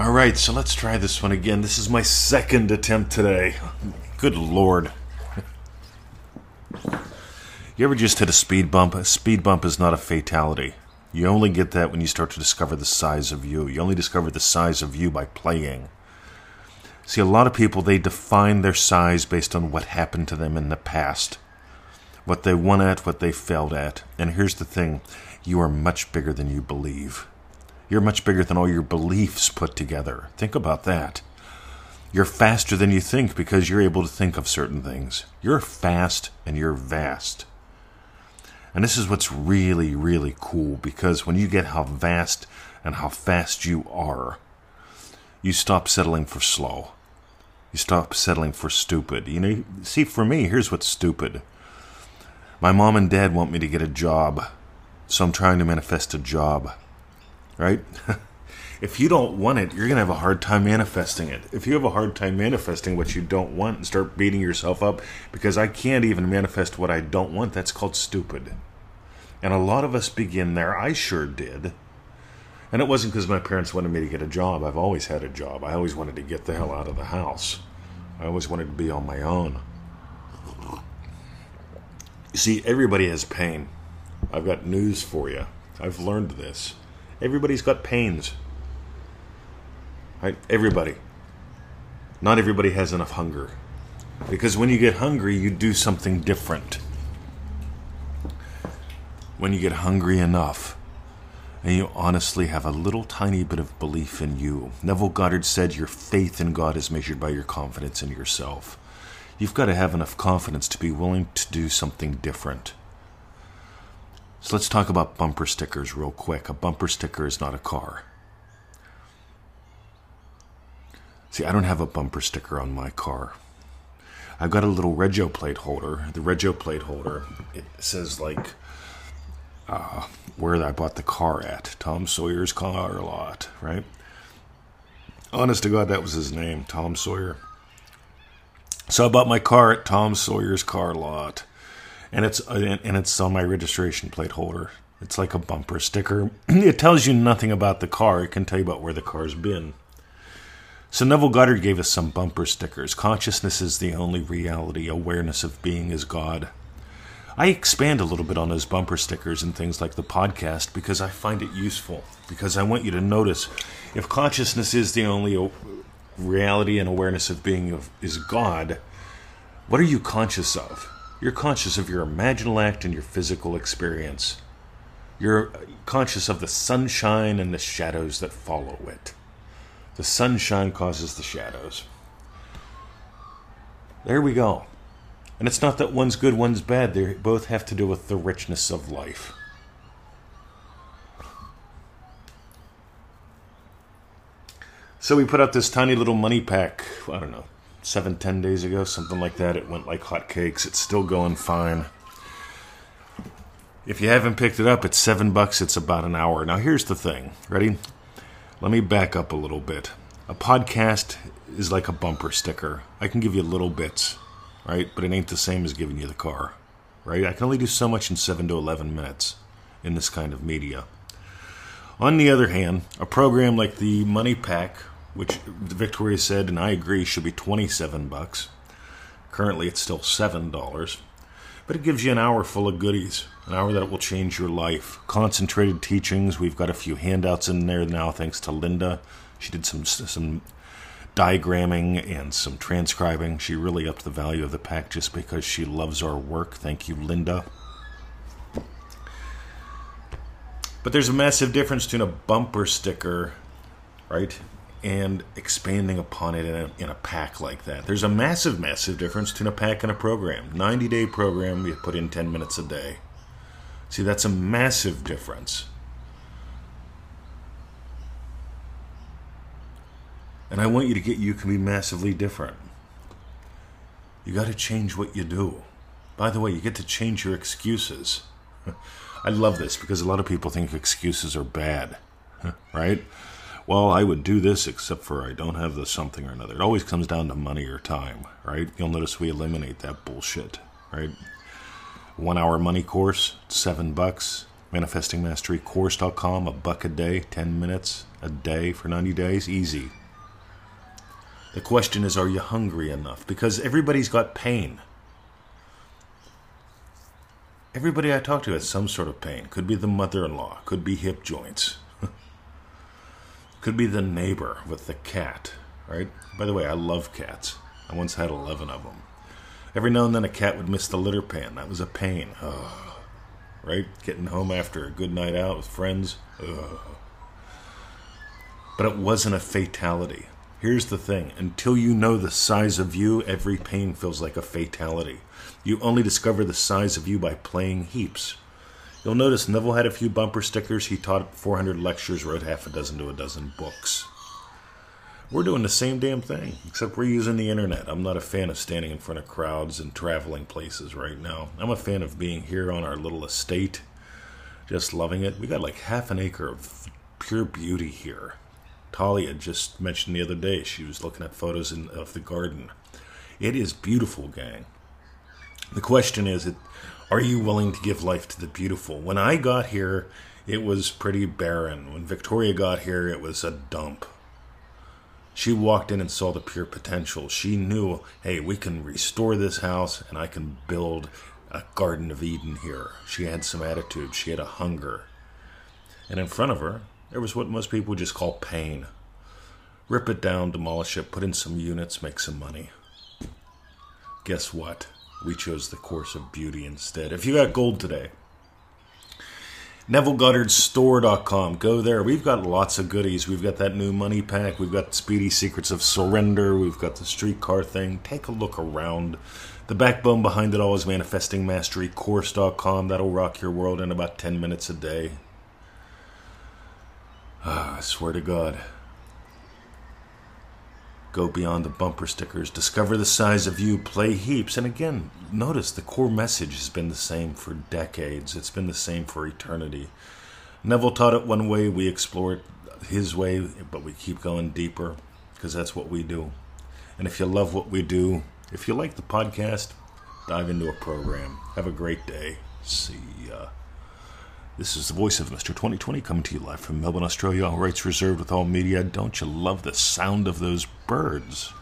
All right, so let's try this one again. This is my second attempt today. Good lord. You ever just hit a speed bump? A speed bump is not a fatality. You only get that when you start to discover the size of you. You only discover the size of you by playing. See, a lot of people, they define their size based on what happened to them in the past. What they won at, what they failed at. And here's the thing you are much bigger than you believe. You're much bigger than all your beliefs put together. Think about that. You're faster than you think because you're able to think of certain things. You're fast and you're vast. And this is what's really, really cool because when you get how vast and how fast you are, you stop settling for slow. You stop settling for stupid. You know, see, for me, here's what's stupid. My mom and dad want me to get a job, so I'm trying to manifest a job. Right? if you don't want it, you're going to have a hard time manifesting it. If you have a hard time manifesting what you don't want and start beating yourself up because I can't even manifest what I don't want, that's called stupid. And a lot of us begin there. I sure did. And it wasn't because my parents wanted me to get a job. I've always had a job. I always wanted to get the hell out of the house. I always wanted to be on my own. You see, everybody has pain. I've got news for you. I've learned this. Everybody's got pains. Right? Everybody. Not everybody has enough hunger. Because when you get hungry, you do something different. When you get hungry enough, and you honestly have a little tiny bit of belief in you. Neville Goddard said your faith in God is measured by your confidence in yourself. You've got to have enough confidence to be willing to do something different. So let's talk about bumper stickers real quick. A bumper sticker is not a car. See, I don't have a bumper sticker on my car. I've got a little rego plate holder. The rego plate holder, it says like uh, where I bought the car at. Tom Sawyer's car lot, right? Honest to God, that was his name, Tom Sawyer. So I bought my car at Tom Sawyer's car lot, and it's uh, and it's on my registration plate holder. It's like a bumper sticker. it tells you nothing about the car. It can tell you about where the car's been. So Neville Goddard gave us some bumper stickers. Consciousness is the only reality. Awareness of being is God. I expand a little bit on those bumper stickers and things like the podcast because I find it useful. Because I want you to notice if consciousness is the only uh, reality and awareness of being is God, what are you conscious of? You're conscious of your imaginal act and your physical experience. You're uh, conscious of the sunshine and the shadows that follow it. The sunshine causes the shadows. There we go. And it's not that one's good, one's bad. They both have to do with the richness of life. So we put out this tiny little money pack, I don't know, seven, ten days ago, something like that. It went like hotcakes. It's still going fine. If you haven't picked it up, it's seven bucks. It's about an hour. Now, here's the thing. Ready? Let me back up a little bit. A podcast is like a bumper sticker. I can give you little bits right? But it ain't the same as giving you the car, right? I can only do so much in 7 to 11 minutes in this kind of media. On the other hand, a program like the Money Pack, which Victoria said, and I agree, should be 27 bucks. Currently, it's still $7. But it gives you an hour full of goodies, an hour that will change your life. Concentrated teachings. We've got a few handouts in there now, thanks to Linda. She did some some diagramming and some transcribing. She really upped the value of the pack just because she loves our work. Thank you, Linda. But there's a massive difference between a bumper sticker, right, and expanding upon it in a, in a pack like that. There's a massive, massive difference between a pack and a program. 90 day program, you put in 10 minutes a day. See, that's a massive difference. And I want you to get you can be massively different. You got to change what you do. By the way, you get to change your excuses. I love this because a lot of people think excuses are bad, right? Well, I would do this except for I don't have the something or another. It always comes down to money or time, right? You'll notice we eliminate that bullshit, right? One hour money course, seven bucks. ManifestingMasteryCourse.com, a buck a day, 10 minutes a day for 90 days, easy. The question is, are you hungry enough? Because everybody's got pain. Everybody I talk to has some sort of pain. Could be the mother in law, could be hip joints, could be the neighbor with the cat, right? By the way, I love cats. I once had 11 of them. Every now and then a cat would miss the litter pan. That was a pain. Ugh. Right? Getting home after a good night out with friends. Ugh. But it wasn't a fatality. Here's the thing until you know the size of you, every pain feels like a fatality. You only discover the size of you by playing heaps. You'll notice Neville had a few bumper stickers. He taught 400 lectures, wrote half a dozen to a dozen books. We're doing the same damn thing, except we're using the internet. I'm not a fan of standing in front of crowds and traveling places right now. I'm a fan of being here on our little estate, just loving it. We got like half an acre of pure beauty here. Talia just mentioned the other day, she was looking at photos in, of the garden. It is beautiful, gang. The question is, are you willing to give life to the beautiful? When I got here, it was pretty barren. When Victoria got here, it was a dump. She walked in and saw the pure potential. She knew, hey, we can restore this house and I can build a Garden of Eden here. She had some attitude, she had a hunger. And in front of her, there was what most people would just call pain. Rip it down, demolish it, put in some units, make some money. Guess what? We chose the course of beauty instead. If you got gold today, NevilleGoddardStore.com. Go there. We've got lots of goodies. We've got that new money pack. We've got Speedy Secrets of Surrender. We've got the streetcar thing. Take a look around. The backbone behind it all is ManifestingMasteryCourse.com. That'll rock your world in about 10 minutes a day. Ah, I swear to God. Go beyond the bumper stickers. Discover the size of you. Play heaps. And again, notice the core message has been the same for decades. It's been the same for eternity. Neville taught it one way. We explore it his way, but we keep going deeper because that's what we do. And if you love what we do, if you like the podcast, dive into a program. Have a great day. See ya. This is the voice of Mr. 2020 coming to you live from Melbourne, Australia. All rights reserved with all media. Don't you love the sound of those birds?